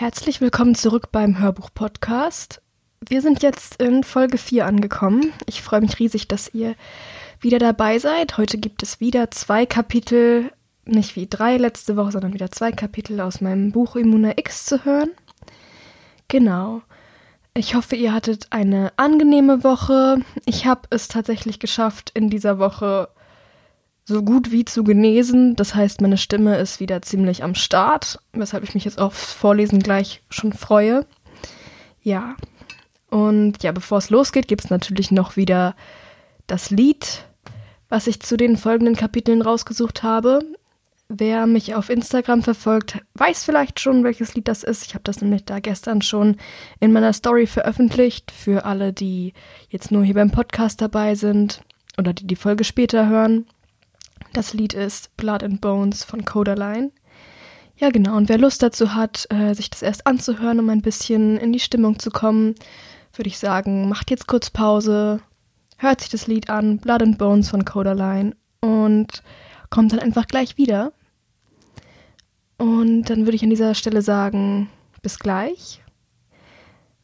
Herzlich willkommen zurück beim Hörbuch-Podcast. Wir sind jetzt in Folge 4 angekommen. Ich freue mich riesig, dass ihr wieder dabei seid. Heute gibt es wieder zwei Kapitel, nicht wie drei letzte Woche, sondern wieder zwei Kapitel aus meinem Buch Immuna X zu hören. Genau. Ich hoffe, ihr hattet eine angenehme Woche. Ich habe es tatsächlich geschafft, in dieser Woche so gut wie zu genesen. Das heißt, meine Stimme ist wieder ziemlich am Start, weshalb ich mich jetzt aufs Vorlesen gleich schon freue. Ja. Und ja, bevor es losgeht, gibt es natürlich noch wieder das Lied, was ich zu den folgenden Kapiteln rausgesucht habe. Wer mich auf Instagram verfolgt, weiß vielleicht schon, welches Lied das ist. Ich habe das nämlich da gestern schon in meiner Story veröffentlicht. Für alle, die jetzt nur hier beim Podcast dabei sind oder die die Folge später hören. Das Lied ist Blood and Bones von Codaline. Ja, genau. Und wer Lust dazu hat, äh, sich das erst anzuhören, um ein bisschen in die Stimmung zu kommen, würde ich sagen, macht jetzt kurz Pause, hört sich das Lied an, Blood and Bones von Codaline und kommt dann einfach gleich wieder. Und dann würde ich an dieser Stelle sagen, bis gleich.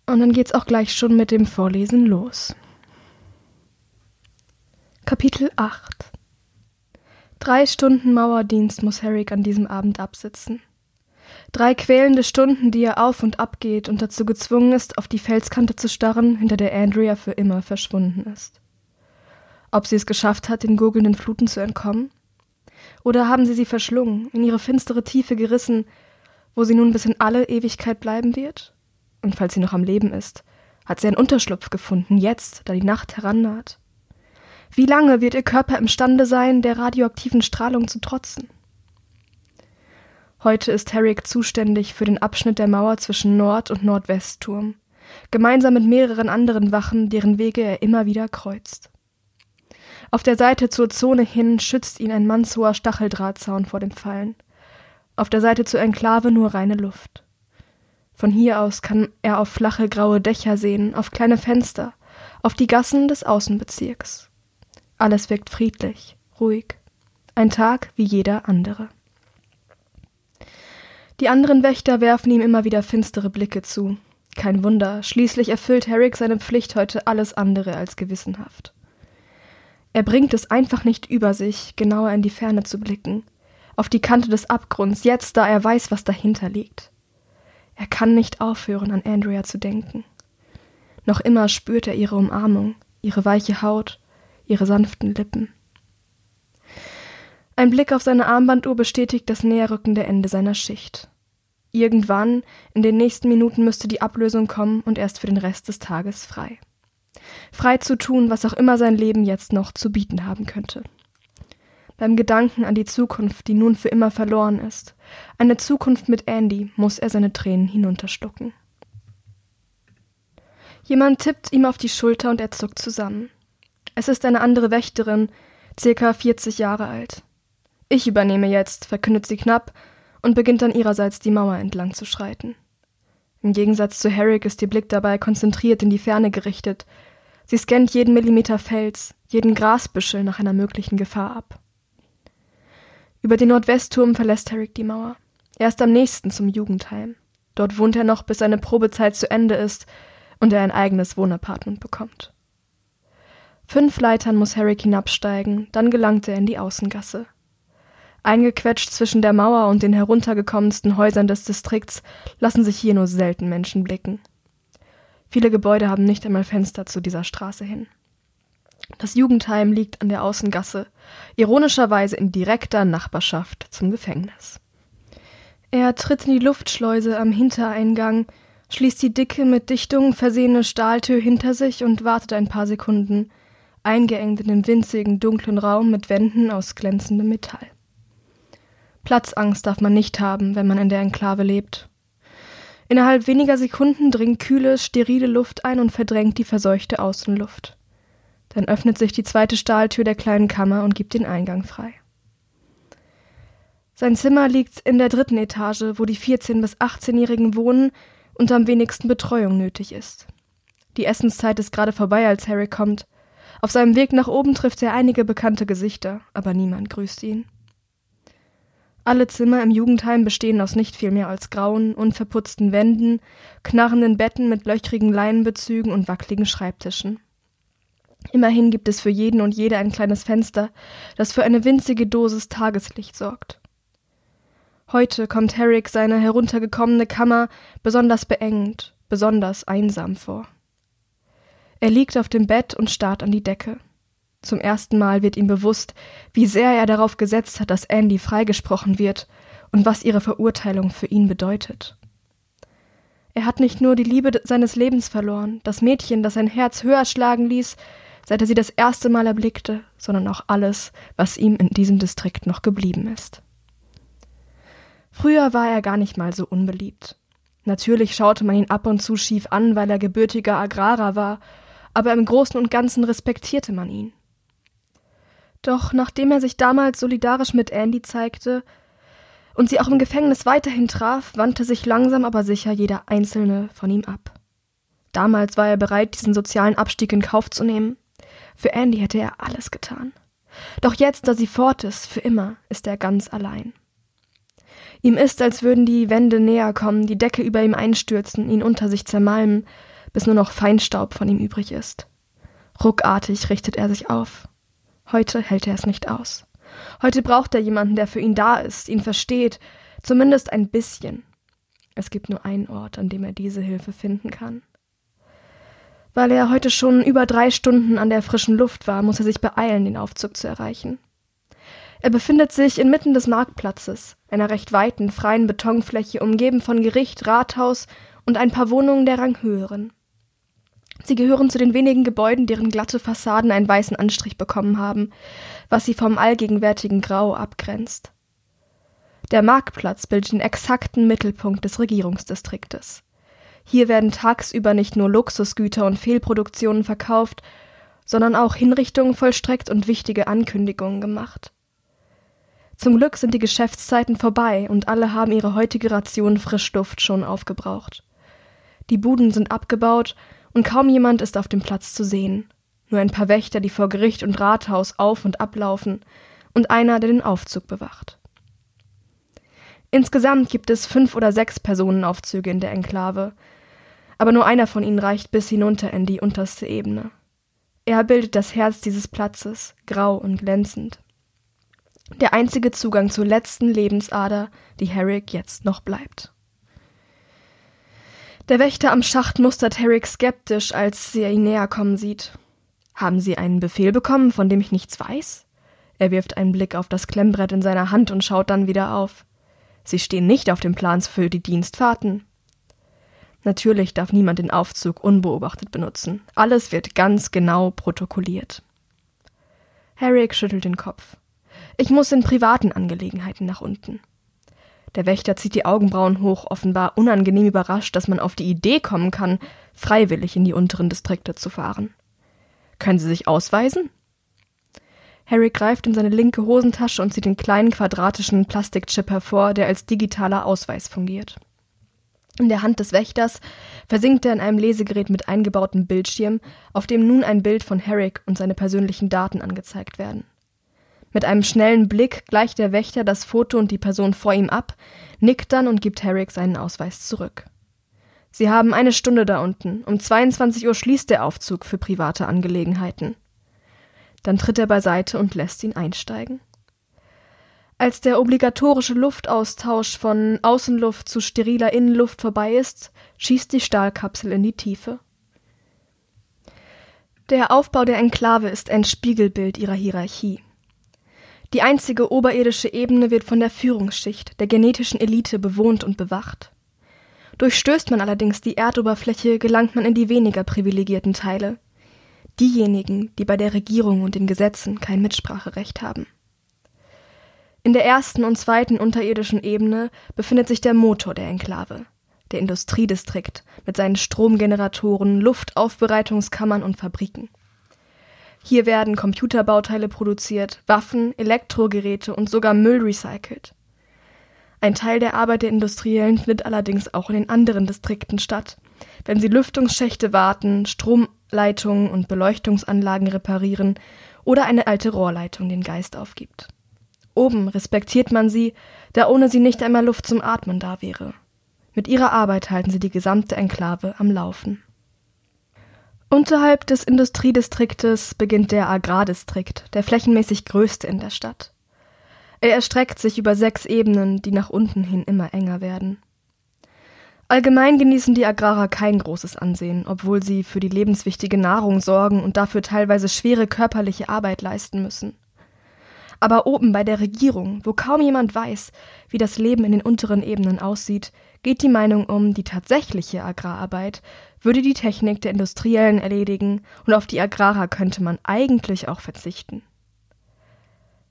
Und dann geht's auch gleich schon mit dem Vorlesen los. Kapitel 8 Drei Stunden Mauerdienst muss Herrick an diesem Abend absitzen. Drei quälende Stunden, die er auf und ab geht und dazu gezwungen ist, auf die Felskante zu starren, hinter der Andrea für immer verschwunden ist. Ob sie es geschafft hat, den gurgelnden Fluten zu entkommen? Oder haben sie sie verschlungen, in ihre finstere Tiefe gerissen, wo sie nun bis in alle Ewigkeit bleiben wird? Und falls sie noch am Leben ist, hat sie einen Unterschlupf gefunden, jetzt, da die Nacht herannaht. Wie lange wird ihr Körper imstande sein, der radioaktiven Strahlung zu trotzen? Heute ist Herrick zuständig für den Abschnitt der Mauer zwischen Nord- und Nordwestturm, gemeinsam mit mehreren anderen Wachen, deren Wege er immer wieder kreuzt. Auf der Seite zur Zone hin schützt ihn ein mannshoher Stacheldrahtzaun vor dem Fallen. Auf der Seite zur Enklave nur reine Luft. Von hier aus kann er auf flache graue Dächer sehen, auf kleine Fenster, auf die Gassen des Außenbezirks. Alles wirkt friedlich, ruhig. Ein Tag wie jeder andere. Die anderen Wächter werfen ihm immer wieder finstere Blicke zu. Kein Wunder, schließlich erfüllt Herrick seine Pflicht heute alles andere als gewissenhaft. Er bringt es einfach nicht über sich, genauer in die Ferne zu blicken, auf die Kante des Abgrunds, jetzt da er weiß, was dahinter liegt. Er kann nicht aufhören, an Andrea zu denken. Noch immer spürt er ihre Umarmung, ihre weiche Haut, ihre sanften Lippen. Ein Blick auf seine Armbanduhr bestätigt das näherrückende Ende seiner Schicht. Irgendwann, in den nächsten Minuten müsste die Ablösung kommen und erst für den Rest des Tages frei. Frei zu tun, was auch immer sein Leben jetzt noch zu bieten haben könnte. Beim Gedanken an die Zukunft, die nun für immer verloren ist, eine Zukunft mit Andy, muss er seine Tränen hinunterschlucken. Jemand tippt ihm auf die Schulter und er zuckt zusammen. Es ist eine andere Wächterin, circa 40 Jahre alt. Ich übernehme jetzt, verkündet sie knapp und beginnt dann ihrerseits die Mauer entlang zu schreiten. Im Gegensatz zu Herrick ist ihr Blick dabei konzentriert in die Ferne gerichtet. Sie scannt jeden Millimeter Fels, jeden Grasbüschel nach einer möglichen Gefahr ab. Über den Nordwestturm verlässt Herrick die Mauer. Er ist am nächsten zum Jugendheim. Dort wohnt er noch, bis seine Probezeit zu Ende ist und er ein eigenes Wohnapartment bekommt. Fünf Leitern muss Herrick hinabsteigen, dann gelangt er in die Außengasse. Eingequetscht zwischen der Mauer und den heruntergekommensten Häusern des Distrikts lassen sich hier nur selten Menschen blicken. Viele Gebäude haben nicht einmal Fenster zu dieser Straße hin. Das Jugendheim liegt an der Außengasse, ironischerweise in direkter Nachbarschaft zum Gefängnis. Er tritt in die Luftschleuse am Hintereingang, schließt die dicke, mit Dichtungen versehene Stahltür hinter sich und wartet ein paar Sekunden, eingeengt in den winzigen, dunklen Raum mit Wänden aus glänzendem Metall. Platzangst darf man nicht haben, wenn man in der Enklave lebt. Innerhalb weniger Sekunden dringt kühle, sterile Luft ein und verdrängt die verseuchte Außenluft. Dann öffnet sich die zweite Stahltür der kleinen Kammer und gibt den Eingang frei. Sein Zimmer liegt in der dritten Etage, wo die 14- bis 18-Jährigen wohnen und am wenigsten Betreuung nötig ist. Die Essenszeit ist gerade vorbei, als Harry kommt. Auf seinem Weg nach oben trifft er einige bekannte Gesichter, aber niemand grüßt ihn. Alle Zimmer im Jugendheim bestehen aus nicht viel mehr als grauen, unverputzten Wänden, knarrenden Betten mit löchrigen Leinenbezügen und wackligen Schreibtischen. Immerhin gibt es für jeden und jede ein kleines Fenster, das für eine winzige Dosis Tageslicht sorgt. Heute kommt Herrick seine heruntergekommene Kammer besonders beengend, besonders einsam vor. Er liegt auf dem Bett und starrt an die Decke. Zum ersten Mal wird ihm bewusst, wie sehr er darauf gesetzt hat, dass Andy freigesprochen wird und was ihre Verurteilung für ihn bedeutet. Er hat nicht nur die Liebe seines Lebens verloren, das Mädchen, das sein Herz höher schlagen ließ, seit er sie das erste Mal erblickte, sondern auch alles, was ihm in diesem Distrikt noch geblieben ist. Früher war er gar nicht mal so unbeliebt. Natürlich schaute man ihn ab und zu schief an, weil er gebürtiger Agrarer war, aber im Großen und Ganzen respektierte man ihn. Doch nachdem er sich damals solidarisch mit Andy zeigte und sie auch im Gefängnis weiterhin traf, wandte sich langsam aber sicher jeder Einzelne von ihm ab. Damals war er bereit, diesen sozialen Abstieg in Kauf zu nehmen. Für Andy hätte er alles getan. Doch jetzt, da sie fort ist, für immer, ist er ganz allein. Ihm ist, als würden die Wände näher kommen, die Decke über ihm einstürzen, ihn unter sich zermalmen, bis nur noch Feinstaub von ihm übrig ist. Ruckartig richtet er sich auf. Heute hält er es nicht aus. Heute braucht er jemanden, der für ihn da ist, ihn versteht, zumindest ein bisschen. Es gibt nur einen Ort, an dem er diese Hilfe finden kann. Weil er heute schon über drei Stunden an der frischen Luft war, muss er sich beeilen, den Aufzug zu erreichen. Er befindet sich inmitten des Marktplatzes, einer recht weiten, freien Betonfläche, umgeben von Gericht, Rathaus und ein paar Wohnungen der Ranghöheren. Sie gehören zu den wenigen Gebäuden, deren glatte Fassaden einen weißen Anstrich bekommen haben, was sie vom allgegenwärtigen Grau abgrenzt. Der Marktplatz bildet den exakten Mittelpunkt des Regierungsdistriktes. Hier werden tagsüber nicht nur Luxusgüter und Fehlproduktionen verkauft, sondern auch Hinrichtungen vollstreckt und wichtige Ankündigungen gemacht. Zum Glück sind die Geschäftszeiten vorbei und alle haben ihre heutige Ration Frischluft schon aufgebraucht. Die Buden sind abgebaut und kaum jemand ist auf dem Platz zu sehen. Nur ein paar Wächter, die vor Gericht und Rathaus auf und ablaufen, und einer, der den Aufzug bewacht. Insgesamt gibt es fünf oder sechs Personenaufzüge in der Enklave, aber nur einer von ihnen reicht bis hinunter in die unterste Ebene. Er bildet das Herz dieses Platzes, grau und glänzend. Der einzige Zugang zur letzten Lebensader, die Herrick jetzt noch bleibt. Der Wächter am Schacht mustert Herrick skeptisch, als er ihn näher kommen sieht. Haben Sie einen Befehl bekommen, von dem ich nichts weiß? Er wirft einen Blick auf das Klemmbrett in seiner Hand und schaut dann wieder auf. Sie stehen nicht auf dem Plan für die Dienstfahrten. Natürlich darf niemand den Aufzug unbeobachtet benutzen. Alles wird ganz genau protokolliert. Herrick schüttelt den Kopf. Ich muss in privaten Angelegenheiten nach unten. Der Wächter zieht die Augenbrauen hoch, offenbar unangenehm überrascht, dass man auf die Idee kommen kann, freiwillig in die unteren Distrikte zu fahren. Können Sie sich ausweisen? Harry greift in seine linke Hosentasche und zieht den kleinen quadratischen Plastikchip hervor, der als digitaler Ausweis fungiert. In der Hand des Wächters versinkt er in einem Lesegerät mit eingebautem Bildschirm, auf dem nun ein Bild von Herrick und seine persönlichen Daten angezeigt werden. Mit einem schnellen Blick gleicht der Wächter das Foto und die Person vor ihm ab, nickt dann und gibt Herrick seinen Ausweis zurück. Sie haben eine Stunde da unten. Um 22 Uhr schließt der Aufzug für private Angelegenheiten. Dann tritt er beiseite und lässt ihn einsteigen. Als der obligatorische Luftaustausch von Außenluft zu steriler Innenluft vorbei ist, schießt die Stahlkapsel in die Tiefe. Der Aufbau der Enklave ist ein Spiegelbild ihrer Hierarchie. Die einzige oberirdische Ebene wird von der Führungsschicht, der genetischen Elite bewohnt und bewacht. Durchstößt man allerdings die Erdoberfläche, gelangt man in die weniger privilegierten Teile. Diejenigen, die bei der Regierung und den Gesetzen kein Mitspracherecht haben. In der ersten und zweiten unterirdischen Ebene befindet sich der Motor der Enklave, der Industriedistrikt mit seinen Stromgeneratoren, Luftaufbereitungskammern und Fabriken. Hier werden Computerbauteile produziert, Waffen, Elektrogeräte und sogar Müll recycelt. Ein Teil der Arbeit der Industriellen findet allerdings auch in den anderen Distrikten statt, wenn sie Lüftungsschächte warten, Stromleitungen und Beleuchtungsanlagen reparieren oder eine alte Rohrleitung den Geist aufgibt. Oben respektiert man sie, da ohne sie nicht einmal Luft zum Atmen da wäre. Mit ihrer Arbeit halten sie die gesamte Enklave am Laufen. Unterhalb des Industriedistriktes beginnt der Agrardistrikt, der flächenmäßig größte in der Stadt. Er erstreckt sich über sechs Ebenen, die nach unten hin immer enger werden. Allgemein genießen die Agrarer kein großes Ansehen, obwohl sie für die lebenswichtige Nahrung sorgen und dafür teilweise schwere körperliche Arbeit leisten müssen. Aber oben bei der Regierung, wo kaum jemand weiß, wie das Leben in den unteren Ebenen aussieht, geht die Meinung um, die tatsächliche Agrararbeit würde die Technik der Industriellen erledigen und auf die Agrarer könnte man eigentlich auch verzichten.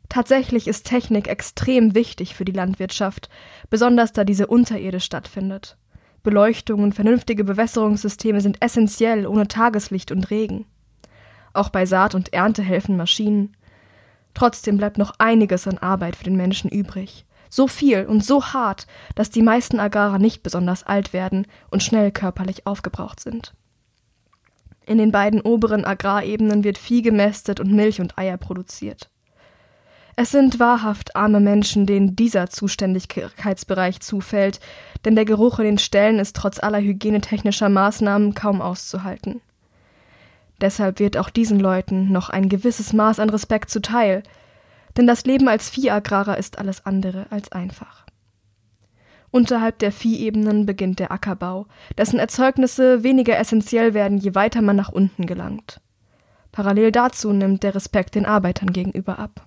Tatsächlich ist Technik extrem wichtig für die Landwirtschaft, besonders da diese unterirdisch stattfindet. Beleuchtung und vernünftige Bewässerungssysteme sind essentiell ohne Tageslicht und Regen. Auch bei Saat und Ernte helfen Maschinen. Trotzdem bleibt noch einiges an Arbeit für den Menschen übrig. So viel und so hart, dass die meisten Agrarer nicht besonders alt werden und schnell körperlich aufgebraucht sind. In den beiden oberen Agrarebenen wird Vieh gemästet und Milch und Eier produziert. Es sind wahrhaft arme Menschen, denen dieser Zuständigkeitsbereich zufällt, denn der Geruch in den Ställen ist trotz aller hygienetechnischer Maßnahmen kaum auszuhalten. Deshalb wird auch diesen Leuten noch ein gewisses Maß an Respekt zuteil, denn das Leben als Viehagrarer ist alles andere als einfach. Unterhalb der Viehebenen beginnt der Ackerbau, dessen Erzeugnisse weniger essentiell werden, je weiter man nach unten gelangt. Parallel dazu nimmt der Respekt den Arbeitern gegenüber ab.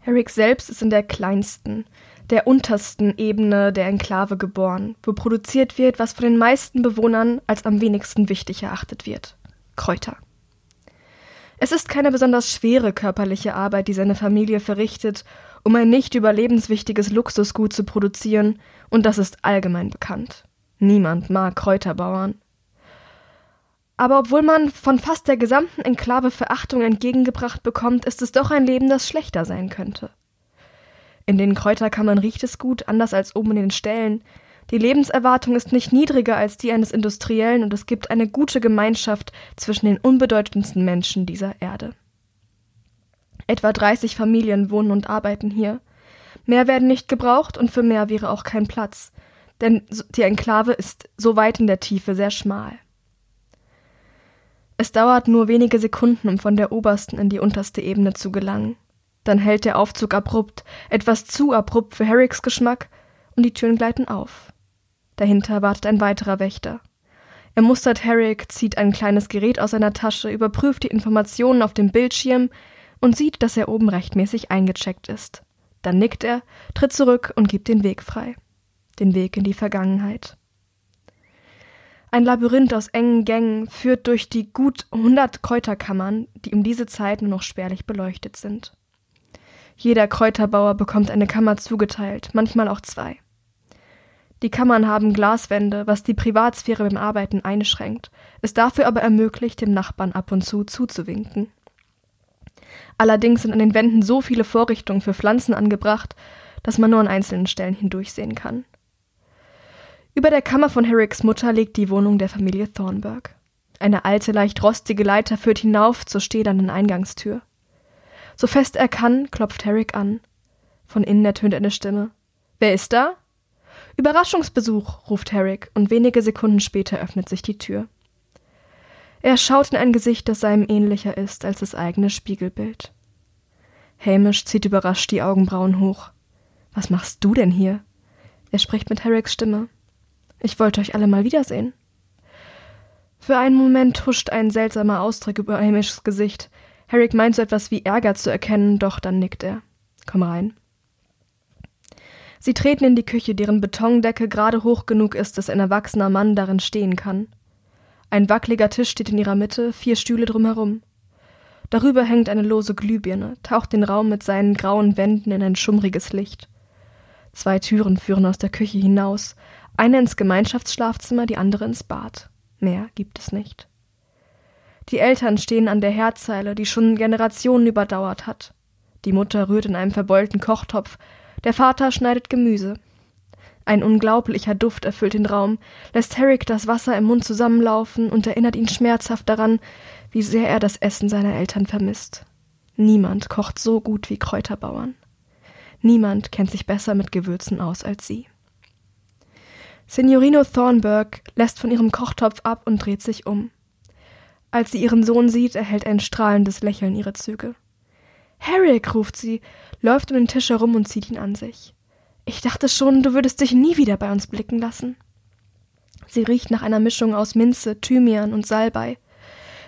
Herrick selbst ist in der kleinsten, der untersten Ebene der Enklave geboren, wo produziert wird, was von den meisten Bewohnern als am wenigsten wichtig erachtet wird. Kräuter. Es ist keine besonders schwere körperliche Arbeit, die seine Familie verrichtet, um ein nicht überlebenswichtiges Luxusgut zu produzieren, und das ist allgemein bekannt. Niemand mag Kräuterbauern. Aber obwohl man von fast der gesamten Enklave Verachtung entgegengebracht bekommt, ist es doch ein Leben, das schlechter sein könnte. In den Kräuterkammern riecht es gut, anders als oben in den Ställen. Die Lebenserwartung ist nicht niedriger als die eines Industriellen und es gibt eine gute Gemeinschaft zwischen den unbedeutendsten Menschen dieser Erde. Etwa 30 Familien wohnen und arbeiten hier. Mehr werden nicht gebraucht und für mehr wäre auch kein Platz, denn die Enklave ist so weit in der Tiefe sehr schmal. Es dauert nur wenige Sekunden, um von der obersten in die unterste Ebene zu gelangen. Dann hält der Aufzug abrupt, etwas zu abrupt für Herricks Geschmack, und die Türen gleiten auf. Dahinter wartet ein weiterer Wächter. Er mustert Herrick, zieht ein kleines Gerät aus seiner Tasche, überprüft die Informationen auf dem Bildschirm und sieht, dass er oben rechtmäßig eingecheckt ist. Dann nickt er, tritt zurück und gibt den Weg frei. Den Weg in die Vergangenheit. Ein Labyrinth aus engen Gängen führt durch die gut hundert Kräuterkammern, die um diese Zeit nur noch spärlich beleuchtet sind. Jeder Kräuterbauer bekommt eine Kammer zugeteilt, manchmal auch zwei. Die Kammern haben Glaswände, was die Privatsphäre beim Arbeiten einschränkt, es dafür aber ermöglicht, dem Nachbarn ab und zu zuzuwinken. Allerdings sind an den Wänden so viele Vorrichtungen für Pflanzen angebracht, dass man nur an einzelnen Stellen hindurchsehen kann. Über der Kammer von Herricks Mutter liegt die Wohnung der Familie Thornburg. Eine alte, leicht rostige Leiter führt hinauf zur stählernen Eingangstür. So fest er kann, klopft Herrick an. Von innen ertönt eine Stimme. Wer ist da? Überraschungsbesuch, ruft Herrick, und wenige Sekunden später öffnet sich die Tür. Er schaut in ein Gesicht, das seinem ähnlicher ist als das eigene Spiegelbild. Hamish zieht überrascht die Augenbrauen hoch. Was machst du denn hier? Er spricht mit Herricks Stimme. Ich wollte euch alle mal wiedersehen. Für einen Moment huscht ein seltsamer Ausdruck über Hamishs Gesicht. Herrick meint so etwas wie Ärger zu erkennen, doch dann nickt er. Komm rein. Sie treten in die Küche, deren Betondecke gerade hoch genug ist, dass ein erwachsener Mann darin stehen kann. Ein wackeliger Tisch steht in ihrer Mitte, vier Stühle drumherum. Darüber hängt eine lose Glühbirne, taucht den Raum mit seinen grauen Wänden in ein schummriges Licht. Zwei Türen führen aus der Küche hinaus, eine ins Gemeinschaftsschlafzimmer, die andere ins Bad. Mehr gibt es nicht. Die Eltern stehen an der Herdzeile, die schon Generationen überdauert hat. Die Mutter rührt in einem verbeulten Kochtopf, der Vater schneidet Gemüse. Ein unglaublicher Duft erfüllt den Raum, lässt Herrick das Wasser im Mund zusammenlaufen und erinnert ihn schmerzhaft daran, wie sehr er das Essen seiner Eltern vermisst. Niemand kocht so gut wie Kräuterbauern. Niemand kennt sich besser mit Gewürzen aus als sie. Signorino Thornburg lässt von ihrem Kochtopf ab und dreht sich um. Als sie ihren Sohn sieht, erhält ein strahlendes Lächeln ihre Züge. Herrick, ruft sie, läuft um den Tisch herum und zieht ihn an sich. Ich dachte schon, du würdest dich nie wieder bei uns blicken lassen. Sie riecht nach einer Mischung aus Minze, Thymian und Salbei,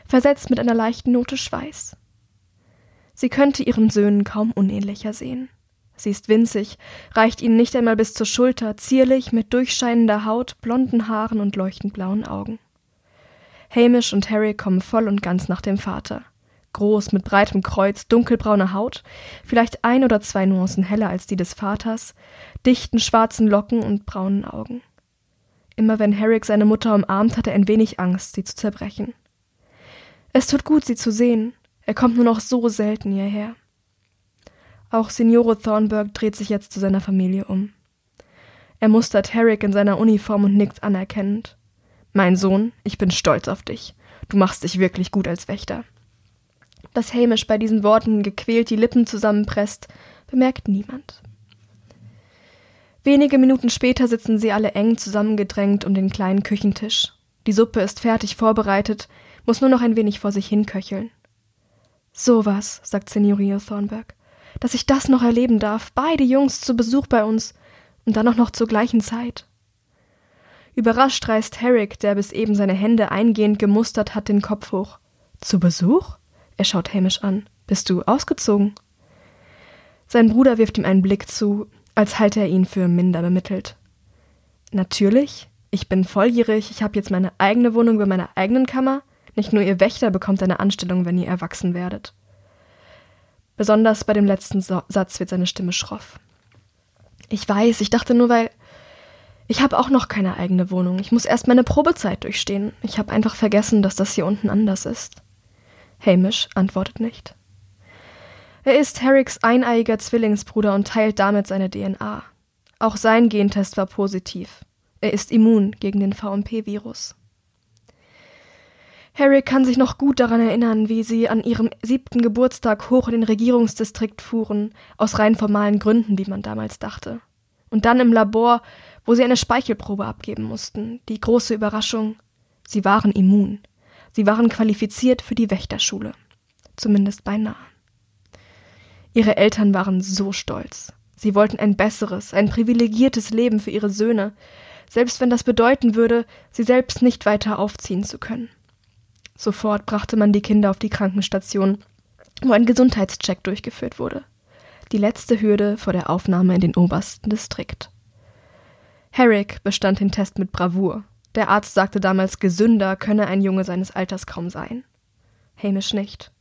versetzt mit einer leichten Note Schweiß. Sie könnte ihren Söhnen kaum unähnlicher sehen. Sie ist winzig, reicht ihnen nicht einmal bis zur Schulter, zierlich, mit durchscheinender Haut, blonden Haaren und leuchtend blauen Augen. Hamish und Harry kommen voll und ganz nach dem Vater. Groß, mit breitem Kreuz, dunkelbrauner Haut, vielleicht ein oder zwei Nuancen heller als die des Vaters, dichten schwarzen Locken und braunen Augen. Immer wenn Herrick seine Mutter umarmt, hat er ein wenig Angst, sie zu zerbrechen. Es tut gut, sie zu sehen. Er kommt nur noch so selten hierher. Auch Signore Thornburg dreht sich jetzt zu seiner Familie um. Er mustert Herrick in seiner Uniform und nickt anerkennend. Mein Sohn, ich bin stolz auf dich. Du machst dich wirklich gut als Wächter. Dass Hamish bei diesen Worten gequält die Lippen zusammenpresst, bemerkt niemand. Wenige Minuten später sitzen sie alle eng zusammengedrängt um den kleinen Küchentisch. Die Suppe ist fertig vorbereitet, muss nur noch ein wenig vor sich hinköcheln. So was, sagt Signorino Thornburg, dass ich das noch erleben darf, beide Jungs zu Besuch bei uns und dann auch noch zur gleichen Zeit. Überrascht reißt Herrick, der bis eben seine Hände eingehend gemustert hat, den Kopf hoch. Zu Besuch? Er schaut hämisch an. Bist du ausgezogen? Sein Bruder wirft ihm einen Blick zu, als halte er ihn für minder bemittelt. Natürlich, ich bin volljährig, ich habe jetzt meine eigene Wohnung bei meiner eigenen Kammer. Nicht nur ihr Wächter bekommt eine Anstellung, wenn ihr erwachsen werdet. Besonders bei dem letzten so Satz wird seine Stimme schroff. Ich weiß, ich dachte nur, weil ich habe auch noch keine eigene Wohnung. Ich muss erst meine Probezeit durchstehen. Ich habe einfach vergessen, dass das hier unten anders ist. Hamish antwortet nicht. Er ist Herricks eineiiger Zwillingsbruder und teilt damit seine DNA. Auch sein Gentest war positiv. Er ist immun gegen den VMP-Virus. Harry kann sich noch gut daran erinnern, wie sie an ihrem siebten Geburtstag hoch in den Regierungsdistrikt fuhren, aus rein formalen Gründen, wie man damals dachte. Und dann im Labor wo sie eine Speichelprobe abgeben mussten. Die große Überraschung, sie waren immun. Sie waren qualifiziert für die Wächterschule. Zumindest beinahe. Ihre Eltern waren so stolz. Sie wollten ein besseres, ein privilegiertes Leben für ihre Söhne, selbst wenn das bedeuten würde, sie selbst nicht weiter aufziehen zu können. Sofort brachte man die Kinder auf die Krankenstation, wo ein Gesundheitscheck durchgeführt wurde. Die letzte Hürde vor der Aufnahme in den obersten Distrikt. Herrick bestand den Test mit Bravour. Der Arzt sagte damals, gesünder könne ein Junge seines Alters kaum sein. Hamish nicht.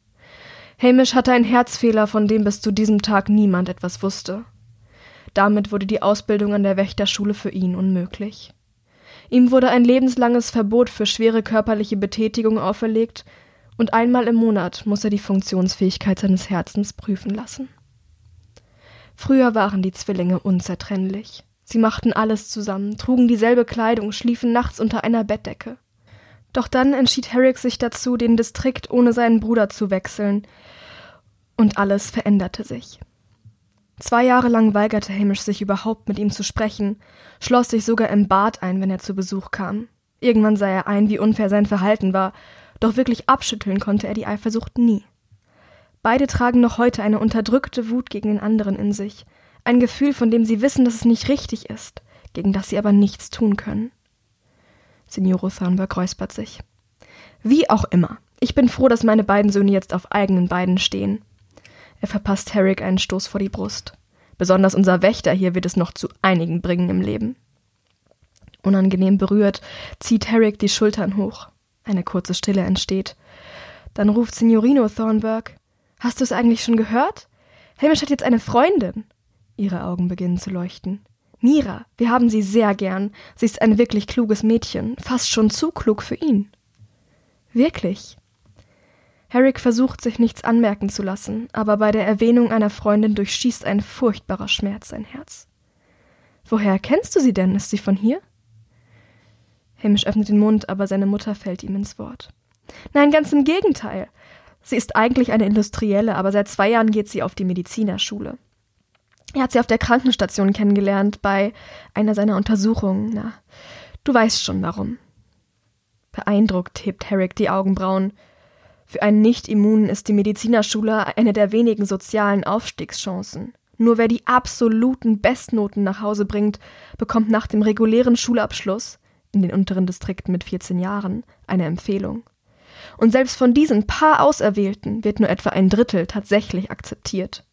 Hamish hatte einen Herzfehler, von dem bis zu diesem Tag niemand etwas wusste. Damit wurde die Ausbildung an der Wächterschule für ihn unmöglich. Ihm wurde ein lebenslanges Verbot für schwere körperliche Betätigung auferlegt, und einmal im Monat muss er die Funktionsfähigkeit seines Herzens prüfen lassen. Früher waren die Zwillinge unzertrennlich. Sie machten alles zusammen, trugen dieselbe Kleidung, schliefen nachts unter einer Bettdecke. Doch dann entschied Herrick sich dazu, den Distrikt ohne seinen Bruder zu wechseln, und alles veränderte sich. Zwei Jahre lang weigerte Hamish sich überhaupt mit ihm zu sprechen, schloss sich sogar im Bad ein, wenn er zu Besuch kam. Irgendwann sah er ein, wie unfair sein Verhalten war, doch wirklich abschütteln konnte er die Eifersucht nie. Beide tragen noch heute eine unterdrückte Wut gegen den anderen in sich, ein Gefühl, von dem sie wissen, dass es nicht richtig ist, gegen das sie aber nichts tun können. Signore Thornberg räuspert sich. Wie auch immer. Ich bin froh, dass meine beiden Söhne jetzt auf eigenen Beinen stehen. Er verpasst Herrick einen Stoß vor die Brust. Besonders unser Wächter hier wird es noch zu einigen bringen im Leben. Unangenehm berührt zieht Herrick die Schultern hoch. Eine kurze Stille entsteht. Dann ruft Signorino Thornberg. Hast du es eigentlich schon gehört? Hamish hat jetzt eine Freundin. Ihre Augen beginnen zu leuchten. Mira, wir haben sie sehr gern. Sie ist ein wirklich kluges Mädchen, fast schon zu klug für ihn. Wirklich. Herrick versucht, sich nichts anmerken zu lassen, aber bei der Erwähnung einer Freundin durchschießt ein furchtbarer Schmerz sein Herz. Woher kennst du sie denn? Ist sie von hier? Hamish öffnet den Mund, aber seine Mutter fällt ihm ins Wort. Nein, ganz im Gegenteil. Sie ist eigentlich eine Industrielle, aber seit zwei Jahren geht sie auf die Medizinerschule. Er hat sie auf der Krankenstation kennengelernt, bei einer seiner Untersuchungen. Na, du weißt schon warum. Beeindruckt hebt Herrick die Augenbrauen. Für einen Nicht-Immunen ist die Medizinerschule eine der wenigen sozialen Aufstiegschancen. Nur wer die absoluten Bestnoten nach Hause bringt, bekommt nach dem regulären Schulabschluss, in den unteren Distrikten mit 14 Jahren, eine Empfehlung. Und selbst von diesen paar Auserwählten wird nur etwa ein Drittel tatsächlich akzeptiert.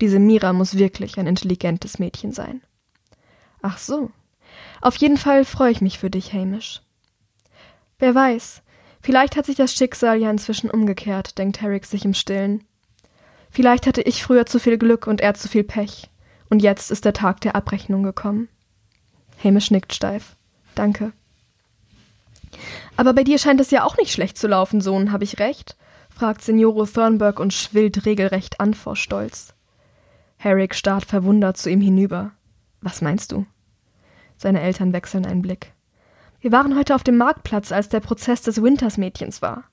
Diese Mira muss wirklich ein intelligentes Mädchen sein. Ach so. Auf jeden Fall freue ich mich für dich, Hamish. Wer weiß, vielleicht hat sich das Schicksal ja inzwischen umgekehrt, denkt Herrick sich im Stillen. Vielleicht hatte ich früher zu viel Glück und er zu viel Pech. Und jetzt ist der Tag der Abrechnung gekommen. Hamish nickt steif. Danke. Aber bei dir scheint es ja auch nicht schlecht zu laufen, Sohn, habe ich recht? fragt Signore Thornburg und schwillt regelrecht an vor Stolz. Herrick starrt verwundert zu ihm hinüber. Was meinst du? Seine Eltern wechseln einen Blick. Wir waren heute auf dem Marktplatz, als der Prozess des Winters-Mädchens war.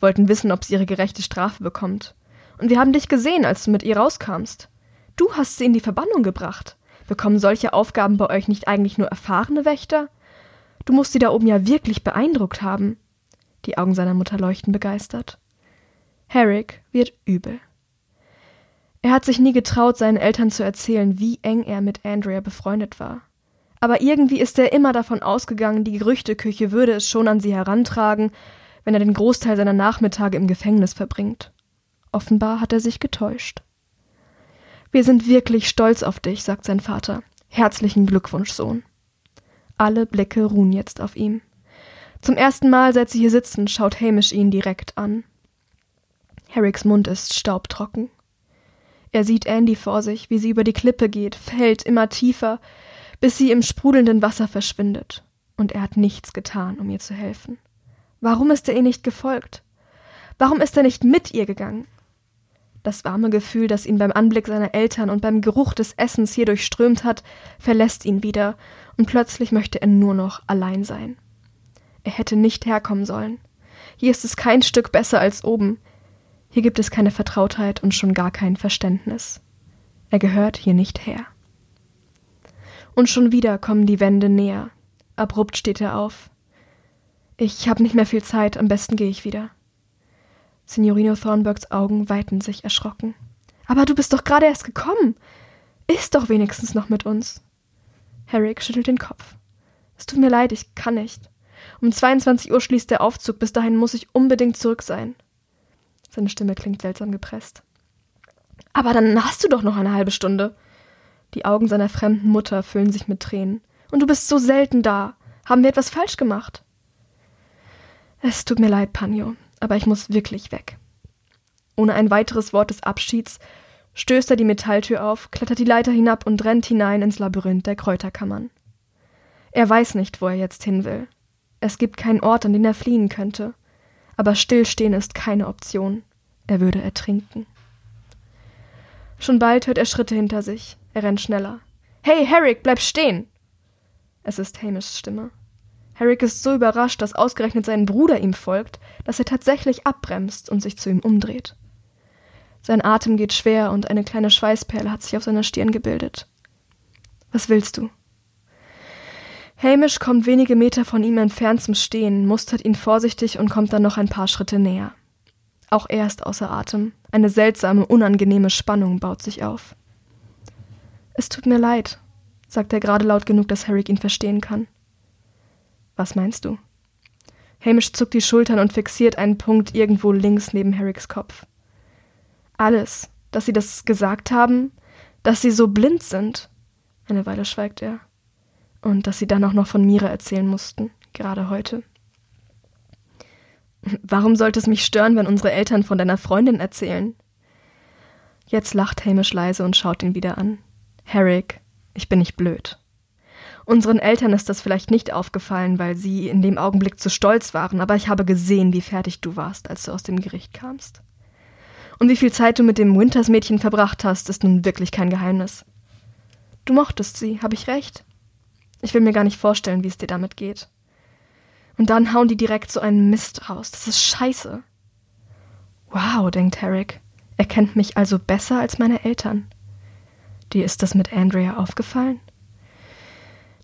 Wollten wissen, ob sie ihre gerechte Strafe bekommt. Und wir haben dich gesehen, als du mit ihr rauskamst. Du hast sie in die Verbannung gebracht. Bekommen solche Aufgaben bei euch nicht eigentlich nur erfahrene Wächter? Du musst sie da oben ja wirklich beeindruckt haben. Die Augen seiner Mutter leuchten begeistert. Herrick wird übel. Er hat sich nie getraut, seinen Eltern zu erzählen, wie eng er mit Andrea befreundet war. Aber irgendwie ist er immer davon ausgegangen, die Gerüchteküche würde es schon an sie herantragen, wenn er den Großteil seiner Nachmittage im Gefängnis verbringt. Offenbar hat er sich getäuscht. Wir sind wirklich stolz auf dich, sagt sein Vater. Herzlichen Glückwunsch, Sohn. Alle Blicke ruhen jetzt auf ihm. Zum ersten Mal, seit sie hier sitzen, schaut Hamish ihn direkt an. Herricks Mund ist staubtrocken. Er sieht Andy vor sich, wie sie über die Klippe geht, fällt immer tiefer, bis sie im sprudelnden Wasser verschwindet. Und er hat nichts getan, um ihr zu helfen. Warum ist er ihr nicht gefolgt? Warum ist er nicht mit ihr gegangen? Das warme Gefühl, das ihn beim Anblick seiner Eltern und beim Geruch des Essens hier durchströmt hat, verlässt ihn wieder, und plötzlich möchte er nur noch allein sein. Er hätte nicht herkommen sollen. Hier ist es kein Stück besser als oben. Hier gibt es keine Vertrautheit und schon gar kein Verständnis. Er gehört hier nicht her. Und schon wieder kommen die Wände näher. Abrupt steht er auf. Ich habe nicht mehr viel Zeit, am besten gehe ich wieder. Signorino Thornburgs Augen weiten sich erschrocken. Aber du bist doch gerade erst gekommen. Iss doch wenigstens noch mit uns. Herrick schüttelt den Kopf. Es tut mir leid, ich kann nicht. Um 22 Uhr schließt der Aufzug, bis dahin muss ich unbedingt zurück sein. Seine Stimme klingt seltsam gepresst. Aber dann hast du doch noch eine halbe Stunde. Die Augen seiner fremden Mutter füllen sich mit Tränen. Und du bist so selten da. Haben wir etwas falsch gemacht? Es tut mir leid, Panjo aber ich muss wirklich weg. Ohne ein weiteres Wort des Abschieds stößt er die Metalltür auf, klettert die Leiter hinab und rennt hinein ins Labyrinth der Kräuterkammern. Er weiß nicht, wo er jetzt hin will. Es gibt keinen Ort, an den er fliehen könnte. Aber stillstehen ist keine Option. Er würde ertrinken. Schon bald hört er Schritte hinter sich. Er rennt schneller. Hey, Herrick, bleib stehen! Es ist Hamishs Stimme. Herrick ist so überrascht, dass ausgerechnet sein Bruder ihm folgt, dass er tatsächlich abbremst und sich zu ihm umdreht. Sein Atem geht schwer und eine kleine Schweißperle hat sich auf seiner Stirn gebildet. Was willst du? Hamish kommt wenige Meter von ihm entfernt zum Stehen, mustert ihn vorsichtig und kommt dann noch ein paar Schritte näher. Auch er ist außer Atem. Eine seltsame, unangenehme Spannung baut sich auf. Es tut mir leid, sagt er gerade laut genug, dass Harry ihn verstehen kann. Was meinst du? Hamish zuckt die Schultern und fixiert einen Punkt irgendwo links neben Herricks Kopf. Alles, dass sie das gesagt haben, dass sie so blind sind. Eine Weile schweigt er. Und dass sie dann auch noch von Mira erzählen mussten, gerade heute. Warum sollte es mich stören, wenn unsere Eltern von deiner Freundin erzählen? Jetzt lacht Hamish leise und schaut ihn wieder an. Herrick, ich bin nicht blöd. Unseren Eltern ist das vielleicht nicht aufgefallen, weil sie in dem Augenblick zu stolz waren, aber ich habe gesehen, wie fertig du warst, als du aus dem Gericht kamst. Und wie viel Zeit du mit dem Winters-Mädchen verbracht hast, ist nun wirklich kein Geheimnis. Du mochtest sie, habe ich recht? Ich will mir gar nicht vorstellen, wie es dir damit geht. Und dann hauen die direkt so einen Mist raus. Das ist scheiße. Wow, denkt Herrick. Er kennt mich also besser als meine Eltern. Dir ist das mit Andrea aufgefallen?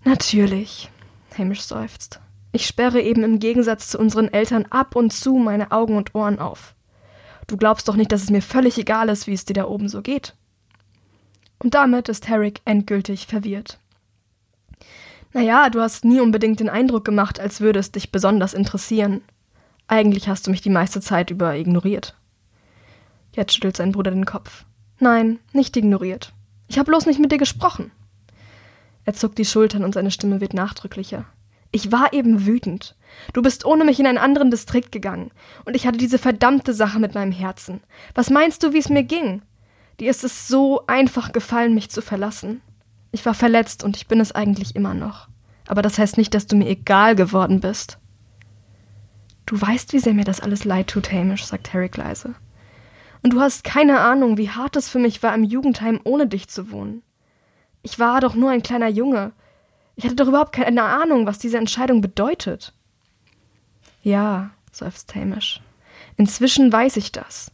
Natürlich, Hamish seufzt. Ich sperre eben im Gegensatz zu unseren Eltern ab und zu meine Augen und Ohren auf. Du glaubst doch nicht, dass es mir völlig egal ist, wie es dir da oben so geht. Und damit ist Herrick endgültig verwirrt. Naja, du hast nie unbedingt den Eindruck gemacht, als würde es dich besonders interessieren. Eigentlich hast du mich die meiste Zeit über ignoriert. Jetzt schüttelt sein Bruder den Kopf. Nein, nicht ignoriert. Ich habe bloß nicht mit dir gesprochen. Er zuckt die Schultern und seine Stimme wird nachdrücklicher. Ich war eben wütend. Du bist ohne mich in einen anderen Distrikt gegangen, und ich hatte diese verdammte Sache mit meinem Herzen. Was meinst du, wie es mir ging? Dir ist es so einfach gefallen, mich zu verlassen. Ich war verletzt und ich bin es eigentlich immer noch. Aber das heißt nicht, dass du mir egal geworden bist. Du weißt, wie sehr mir das alles leid tut, Hamish, sagt Harry leise. Und du hast keine Ahnung, wie hart es für mich war, im Jugendheim ohne dich zu wohnen. Ich war doch nur ein kleiner Junge, ich hatte doch überhaupt keine Ahnung, was diese Entscheidung bedeutet. Ja, seufzt Hamish. Inzwischen weiß ich das.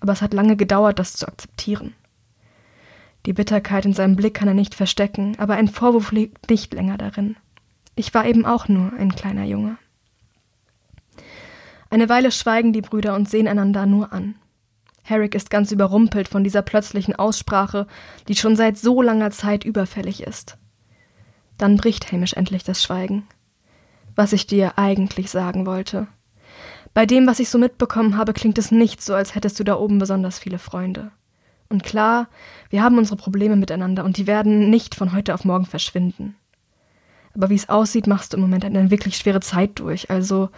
Aber es hat lange gedauert, das zu akzeptieren. Die Bitterkeit in seinem Blick kann er nicht verstecken, aber ein Vorwurf liegt nicht länger darin. Ich war eben auch nur ein kleiner Junge. Eine Weile schweigen die Brüder und sehen einander nur an. Herrick ist ganz überrumpelt von dieser plötzlichen Aussprache, die schon seit so langer Zeit überfällig ist. Dann bricht Hamish endlich das Schweigen. Was ich dir eigentlich sagen wollte. Bei dem, was ich so mitbekommen habe, klingt es nicht so, als hättest du da oben besonders viele Freunde. Und klar, wir haben unsere Probleme miteinander und die werden nicht von heute auf morgen verschwinden. Aber wie es aussieht, machst du im Moment eine wirklich schwere Zeit durch, also